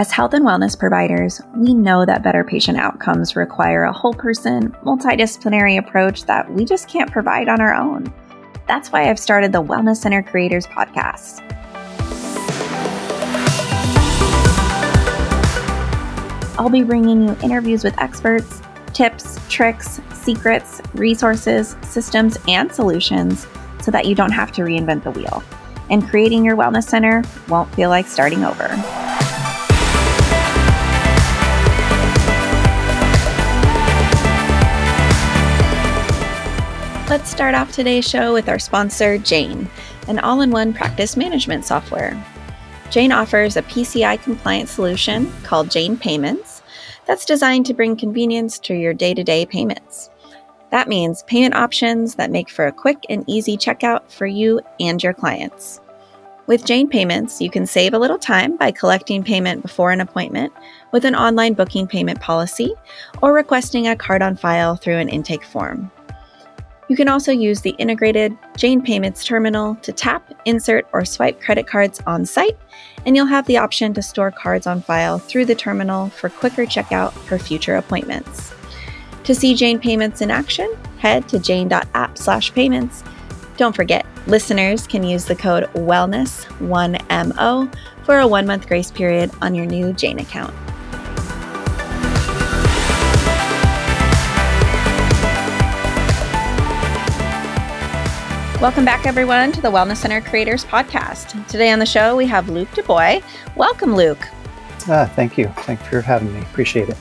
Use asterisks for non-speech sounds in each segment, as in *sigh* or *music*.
As health and wellness providers, we know that better patient outcomes require a whole person, multidisciplinary approach that we just can't provide on our own. That's why I've started the Wellness Center Creators Podcast. I'll be bringing you interviews with experts, tips, tricks, secrets, resources, systems, and solutions so that you don't have to reinvent the wheel. And creating your wellness center won't feel like starting over. Let's start off today's show with our sponsor, Jane, an all in one practice management software. Jane offers a PCI compliant solution called Jane Payments that's designed to bring convenience to your day to day payments. That means payment options that make for a quick and easy checkout for you and your clients. With Jane Payments, you can save a little time by collecting payment before an appointment with an online booking payment policy or requesting a card on file through an intake form. You can also use the integrated Jane Payments terminal to tap, insert, or swipe credit cards on site, and you'll have the option to store cards on file through the terminal for quicker checkout for future appointments. To see Jane Payments in action, head to jane.app/payments. Don't forget, listeners can use the code wellness1mo for a 1-month grace period on your new Jane account. Welcome back, everyone, to the Wellness Center Creators Podcast. Today on the show, we have Luke DeBoy. Welcome, Luke. Ah, thank you. Thanks for having me. Appreciate it.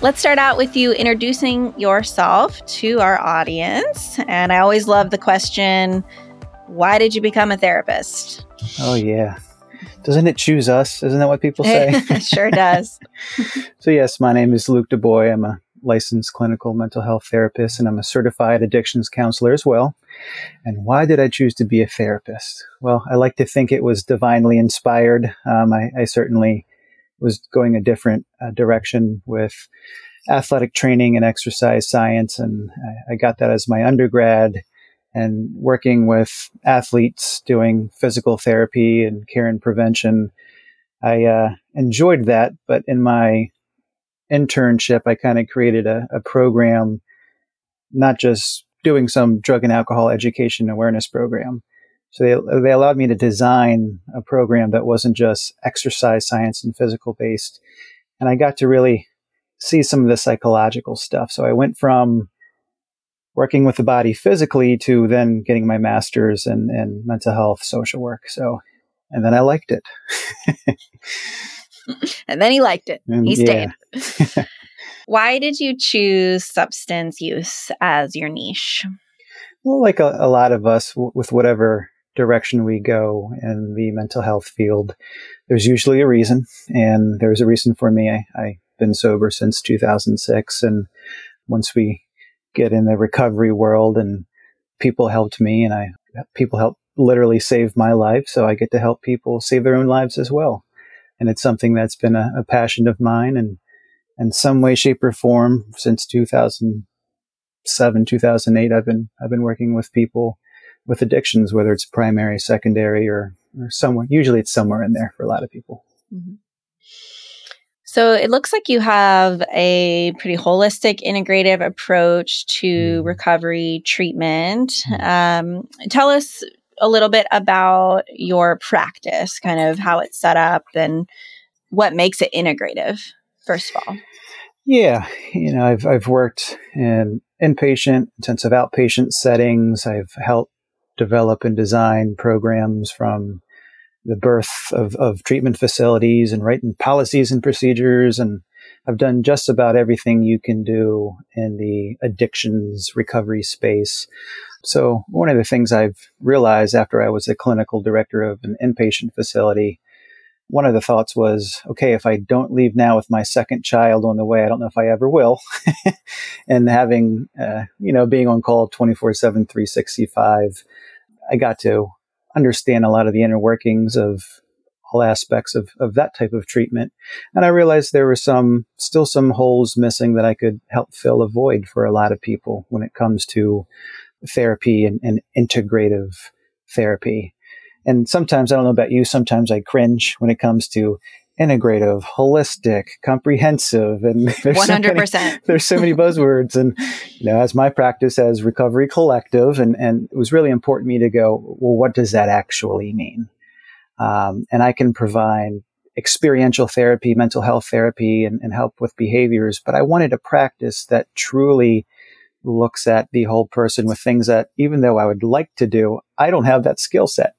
Let's start out with you introducing yourself to our audience. And I always love the question why did you become a therapist? Oh, yeah. Doesn't it choose us? Isn't that what people say? *laughs* it sure does. *laughs* so, yes, my name is Luke DeBoy. I'm a licensed clinical mental health therapist and I'm a certified addictions counselor as well. And why did I choose to be a therapist? Well, I like to think it was divinely inspired. Um, I, I, certainly was going a different uh, direction with athletic training and exercise science. And I, I got that as my undergrad and working with athletes doing physical therapy and care and prevention. I uh, enjoyed that, but in my internship, I kind of created a, a program, not just doing some drug and alcohol education awareness program. So they, they allowed me to design a program that wasn't just exercise science and physical based. And I got to really see some of the psychological stuff. So I went from working with the body physically to then getting my master's in, in mental health social work. So, and then I liked it. *laughs* and then he liked it. And he stayed. Yeah. *laughs* Why did you choose substance use as your niche? Well, like a, a lot of us, w- with whatever direction we go in the mental health field, there's usually a reason. And there's a reason for me. I, I've been sober since 2006. And once we get in the recovery world and people helped me and I, people helped literally save my life. So I get to help people save their own lives as well. And it's something that's been a, a passion of mine and in some way, shape, or form since 2007, 2008. I've been I've been working with people with addictions, whether it's primary, secondary, or or somewhere. Usually, it's somewhere in there for a lot of people. Mm-hmm. So it looks like you have a pretty holistic, integrative approach to mm. recovery treatment. Mm. Um, tell us a little bit about your practice, kind of how it's set up and what makes it integrative first of all? Yeah, you know, I've I've worked in inpatient, intensive outpatient settings. I've helped develop and design programs from the birth of, of treatment facilities and writing policies and procedures and I've done just about everything you can do in the addictions recovery space. So one of the things I've realized after I was a clinical director of an inpatient facility one of the thoughts was, okay, if I don't leave now with my second child on the way, I don't know if I ever will. *laughs* and having, uh, you know, being on call 24 7, 365, I got to understand a lot of the inner workings of all aspects of, of that type of treatment. And I realized there were some, still some holes missing that I could help fill a void for a lot of people when it comes to therapy and, and integrative therapy. And sometimes, I don't know about you, sometimes I cringe when it comes to integrative, holistic, comprehensive, and there's 100%. So many, there's so many *laughs* buzzwords. And, you know, as my practice as recovery collective, and, and it was really important to me to go, well, what does that actually mean? Um, and I can provide experiential therapy, mental health therapy, and, and help with behaviors. But I wanted a practice that truly looks at the whole person with things that, even though I would like to do, I don't have that skill set.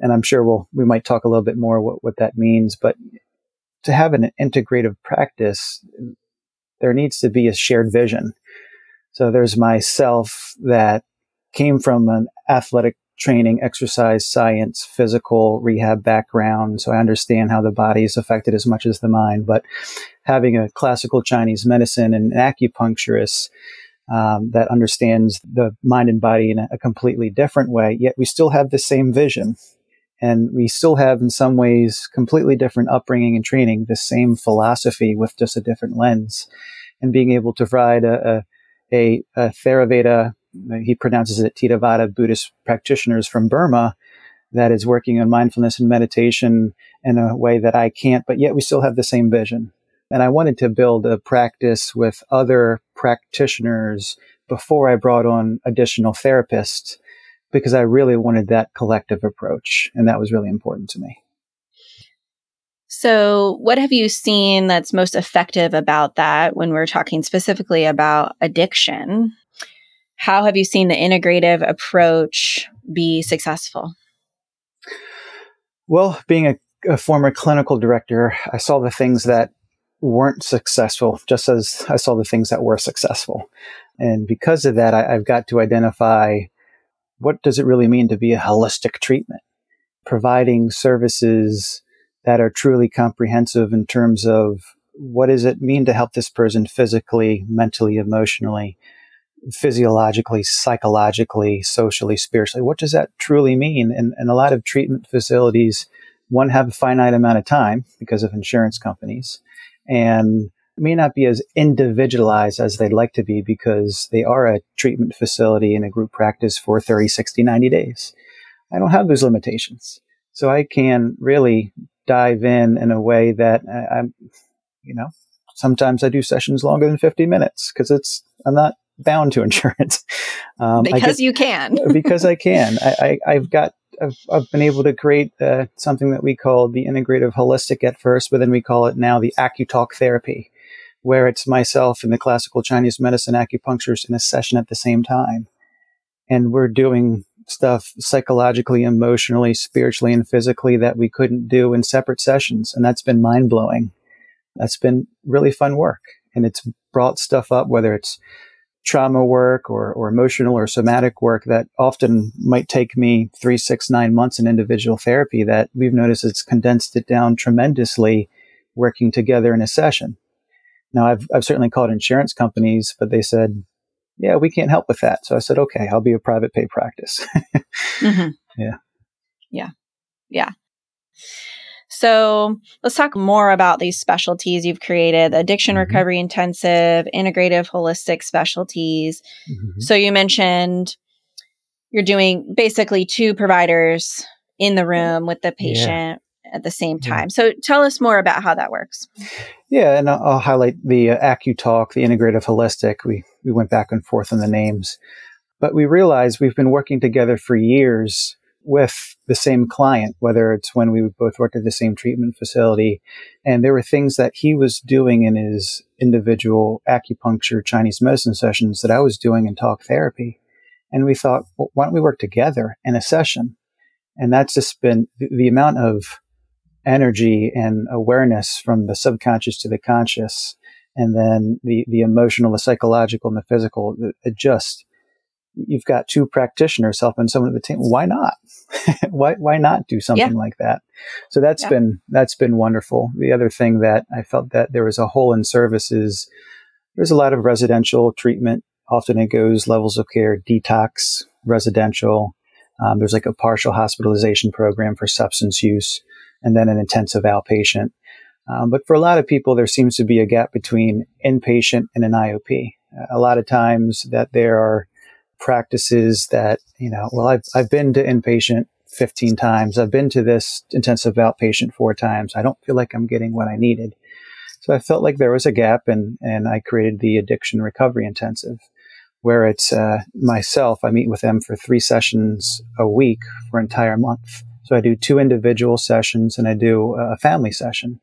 And I'm sure we'll, we might talk a little bit more what, what that means, but to have an integrative practice, there needs to be a shared vision. So there's myself that came from an athletic training, exercise, science, physical rehab background. So I understand how the body is affected as much as the mind. But having a classical Chinese medicine and an acupuncturist um, that understands the mind and body in a, a completely different way, yet we still have the same vision. And we still have, in some ways, completely different upbringing and training, the same philosophy with just a different lens. And being able to provide a, a, a, a Theravada he pronounces it Theravada Buddhist practitioners from Burma that is working on mindfulness and meditation in a way that I can't, but yet we still have the same vision. And I wanted to build a practice with other practitioners before I brought on additional therapists because I really wanted that collective approach. And that was really important to me. So, what have you seen that's most effective about that when we're talking specifically about addiction? How have you seen the integrative approach be successful? Well, being a, a former clinical director, I saw the things that weren't successful, just as I saw the things that were successful. And because of that, I, have got to identify what does it really mean to be a holistic treatment? Providing services that are truly comprehensive in terms of what does it mean to help this person physically, mentally, emotionally, physiologically, psychologically, socially, spiritually. What does that truly mean? And, and a lot of treatment facilities, one, have a finite amount of time because of insurance companies and may not be as individualized as they'd like to be because they are a treatment facility in a group practice for 30, 60, 90 days. I don't have those limitations. So I can really dive in in a way that I, I'm, you know, sometimes I do sessions longer than 50 minutes because it's, I'm not bound to *laughs* insurance. Um, because get, you can. *laughs* because I can. I, I, have got, I've, I've, been able to create uh, something that we call the integrative holistic at first, but then we call it now the AcuTalk therapy, where it's myself and the classical Chinese medicine acupuncturist in a session at the same time. And we're doing stuff psychologically, emotionally, spiritually, and physically that we couldn't do in separate sessions. And that's been mind blowing. That's been really fun work. And it's brought stuff up, whether it's trauma work or, or emotional or somatic work that often might take me three, six, nine months in individual therapy that we've noticed it's condensed it down tremendously working together in a session. Now I've, I've certainly called insurance companies, but they said, yeah, we can't help with that. So I said, okay, I'll be a private pay practice. *laughs* mm-hmm. Yeah. Yeah. Yeah. So let's talk more about these specialties you've created addiction mm-hmm. recovery intensive, integrative, holistic specialties. Mm-hmm. So you mentioned you're doing basically two providers in the room with the patient. At the same time. So tell us more about how that works. Yeah, and I'll, I'll highlight the uh, AcuTalk, the integrative holistic. We, we went back and forth on the names, but we realized we've been working together for years with the same client, whether it's when we both worked at the same treatment facility. And there were things that he was doing in his individual acupuncture Chinese medicine sessions that I was doing in talk therapy. And we thought, well, why don't we work together in a session? And that's just been the, the amount of energy and awareness from the subconscious to the conscious, and then the, the emotional, the psychological, and the physical. It just you've got two practitioners helping someone at the team. Why not? *laughs* why why not do something yeah. like that? So that's yeah. been that's been wonderful. The other thing that I felt that there was a hole in services. There's a lot of residential treatment. Often it goes levels of care, detox, residential. Um, there's like a partial hospitalization program for substance use. And then an intensive outpatient. Um, but for a lot of people, there seems to be a gap between inpatient and an IOP. A lot of times that there are practices that, you know, well, I've, I've been to inpatient 15 times. I've been to this intensive outpatient four times. I don't feel like I'm getting what I needed. So I felt like there was a gap and, and I created the addiction recovery intensive where it's uh, myself. I meet with them for three sessions a week for an entire month. So I do two individual sessions and I do a family session.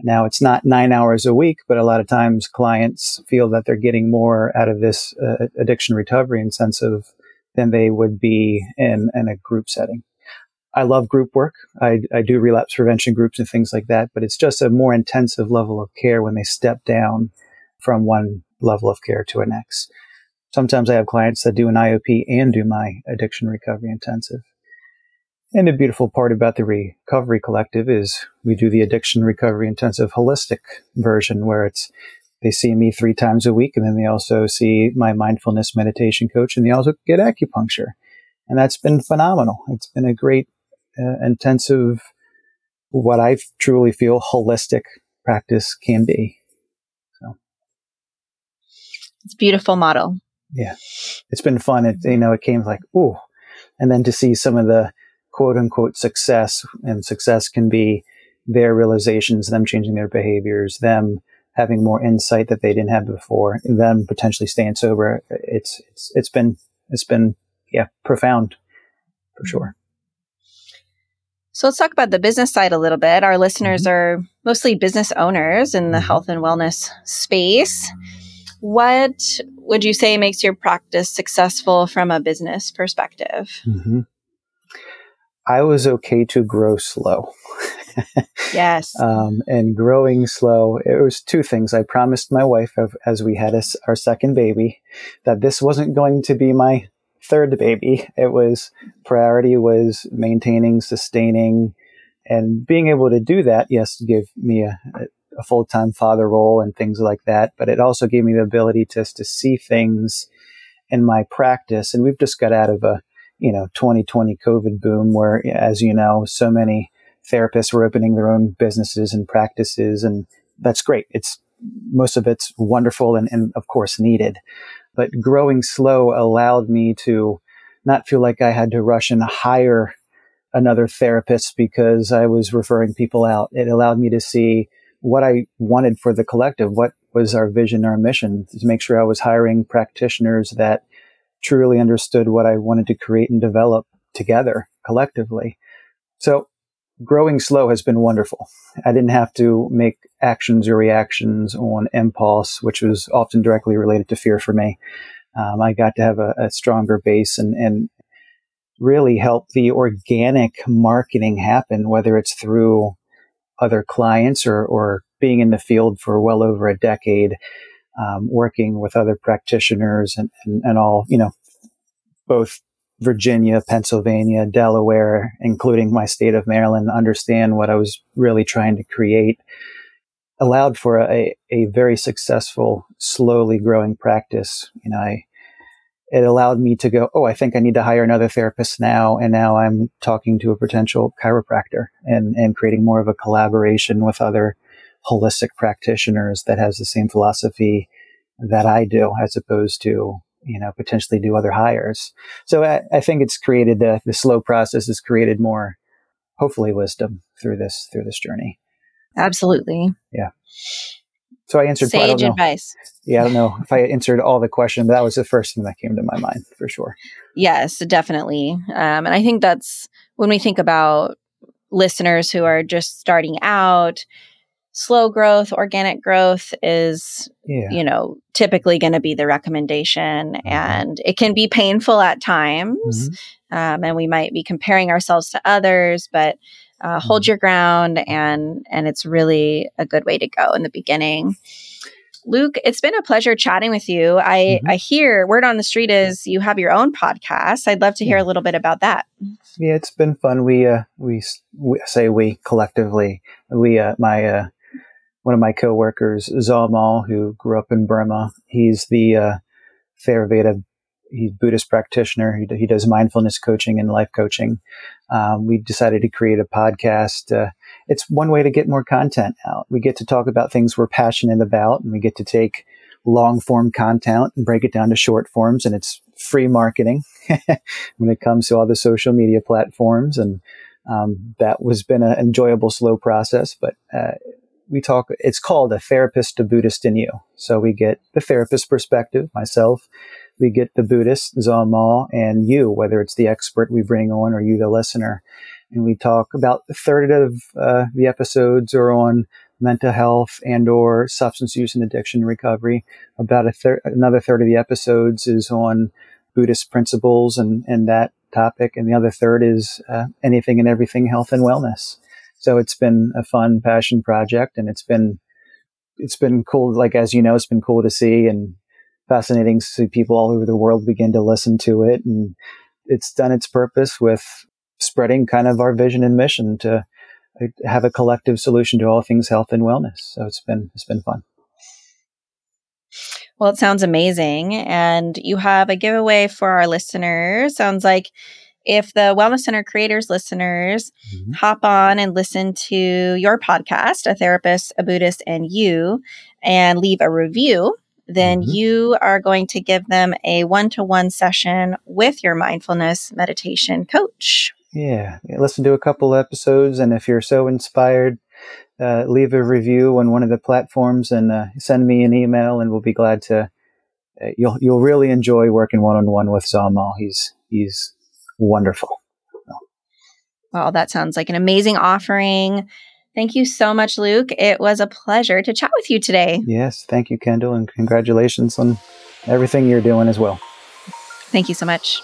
Now it's not nine hours a week, but a lot of times clients feel that they're getting more out of this uh, addiction recovery intensive than they would be in, in a group setting. I love group work. I, I do relapse prevention groups and things like that, but it's just a more intensive level of care when they step down from one level of care to a next. Sometimes I have clients that do an IOP and do my addiction recovery intensive. And the beautiful part about the Recovery Collective is we do the addiction recovery intensive holistic version where it's they see me three times a week and then they also see my mindfulness meditation coach and they also get acupuncture. And that's been phenomenal. It's been a great uh, intensive, what I truly feel holistic practice can be. So it's a beautiful model. Yeah. It's been fun. It, you know, it came like, ooh, and then to see some of the quote unquote success, and success can be their realizations, them changing their behaviors, them having more insight that they didn't have before, them potentially staying sober. It's it's it's been it's been yeah profound for sure. So let's talk about the business side a little bit. Our listeners mm-hmm. are mostly business owners in the mm-hmm. health and wellness space. What would you say makes your practice successful from a business perspective? Mm-hmm. I was okay to grow slow. yes. *laughs* Um, and growing slow, it was two things. I promised my wife of, as we had a, our second baby that this wasn't going to be my third baby. It was priority was maintaining, sustaining, and being able to do that. Yes, give me a, a full time father role and things like that. But it also gave me the ability to to see things in my practice. And we've just got out of a you know, 2020 COVID boom where, as you know, so many therapists were opening their own businesses and practices. And that's great. It's most of it's wonderful and, and of course needed. But growing slow allowed me to not feel like I had to rush and hire another therapist because I was referring people out. It allowed me to see what I wanted for the collective. What was our vision, our mission to make sure I was hiring practitioners that truly understood what I wanted to create and develop together collectively. So growing slow has been wonderful. I didn't have to make actions or reactions on impulse, which was often directly related to fear for me. Um, I got to have a, a stronger base and, and really help the organic marketing happen, whether it's through other clients or, or being in the field for well over a decade um, working with other practitioners and, and, and all, you know, both Virginia, Pennsylvania, Delaware, including my state of Maryland, understand what I was really trying to create, allowed for a, a very successful, slowly growing practice. You know, I, it allowed me to go, oh, I think I need to hire another therapist now. And now I'm talking to a potential chiropractor and, and creating more of a collaboration with other holistic practitioners that has the same philosophy that I do, as opposed to you know potentially do other hires. So I, I think it's created the the slow process has created more, hopefully, wisdom through this through this journey. Absolutely. Yeah. So I answered sage advice. Yeah, I don't know if I answered all the question, but that was the first thing that came to my mind for sure. Yes, definitely. Um, and I think that's when we think about listeners who are just starting out slow growth, organic growth is, yeah. you know, typically going to be the recommendation. Mm-hmm. And it can be painful at times. Mm-hmm. Um, and we might be comparing ourselves to others, but uh, mm-hmm. hold your ground and and it's really a good way to go in the beginning. Luke, it's been a pleasure chatting with you. I, mm-hmm. I hear word on the street is you have your own podcast. I'd love to hear yeah. a little bit about that. Yeah, it's been fun. We uh, we, we say we collectively. We uh, my uh, one of my coworkers, Zamal, who grew up in Burma. He's the uh, Theravada he's Buddhist practitioner. He, he does mindfulness coaching and life coaching. Um, we decided to create a podcast. Uh, it's one way to get more content out. We get to talk about things we're passionate about, and we get to take long form content and break it down to short forms. And it's free marketing *laughs* when it comes to all the social media platforms. And um, that was been an enjoyable, slow process, but uh, we talk, it's called a therapist to Buddhist in you. So we get the therapist perspective, myself, we get the Buddhist, Zamal, and you, whether it's the expert we bring on or you, the listener. And we talk about a third of uh, the episodes are on mental health and or substance use and addiction recovery. About a third, another third of the episodes is on Buddhist principles and, and that topic. And the other third is uh, anything and everything health and wellness. So it's been a fun passion project and it's been, it's been cool. Like, as you know, it's been cool to see and fascinating to see people all over the world begin to listen to it. And it's done its purpose with spreading kind of our vision and mission to uh, have a collective solution to all things health and wellness. So it's been, it's been fun. Well, it sounds amazing. And you have a giveaway for our listeners. Sounds like if the Wellness Center creators listeners mm-hmm. hop on and listen to your podcast, A Therapist, a Buddhist, and You, and leave a review, then mm-hmm. you are going to give them a one to one session with your mindfulness meditation coach. Yeah. Listen to a couple episodes. And if you're so inspired, uh, leave a review on one of the platforms and uh, send me an email, and we'll be glad to. Uh, you'll you'll really enjoy working one on one with Zamal. He's he's wonderful. Well, that sounds like an amazing offering. Thank you so much, Luke. It was a pleasure to chat with you today. Yes, thank you, Kendall, and congratulations on everything you're doing as well. Thank you so much.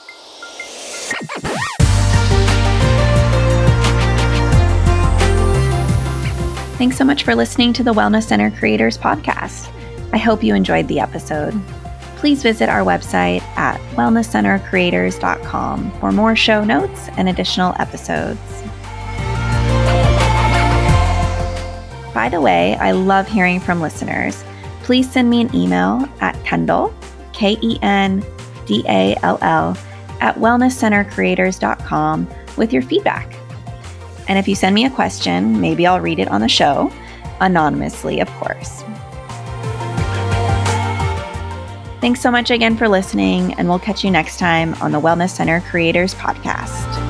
Thanks so much for listening to the Wellness Center Creators Podcast. I hope you enjoyed the episode please visit our website at wellnesscentercreators.com for more show notes and additional episodes. By the way, I love hearing from listeners. Please send me an email at Kendall, K E N D A L L, at wellnesscentercreators.com with your feedback. And if you send me a question, maybe I'll read it on the show, anonymously, of course. Thanks so much again for listening, and we'll catch you next time on the Wellness Center Creators Podcast.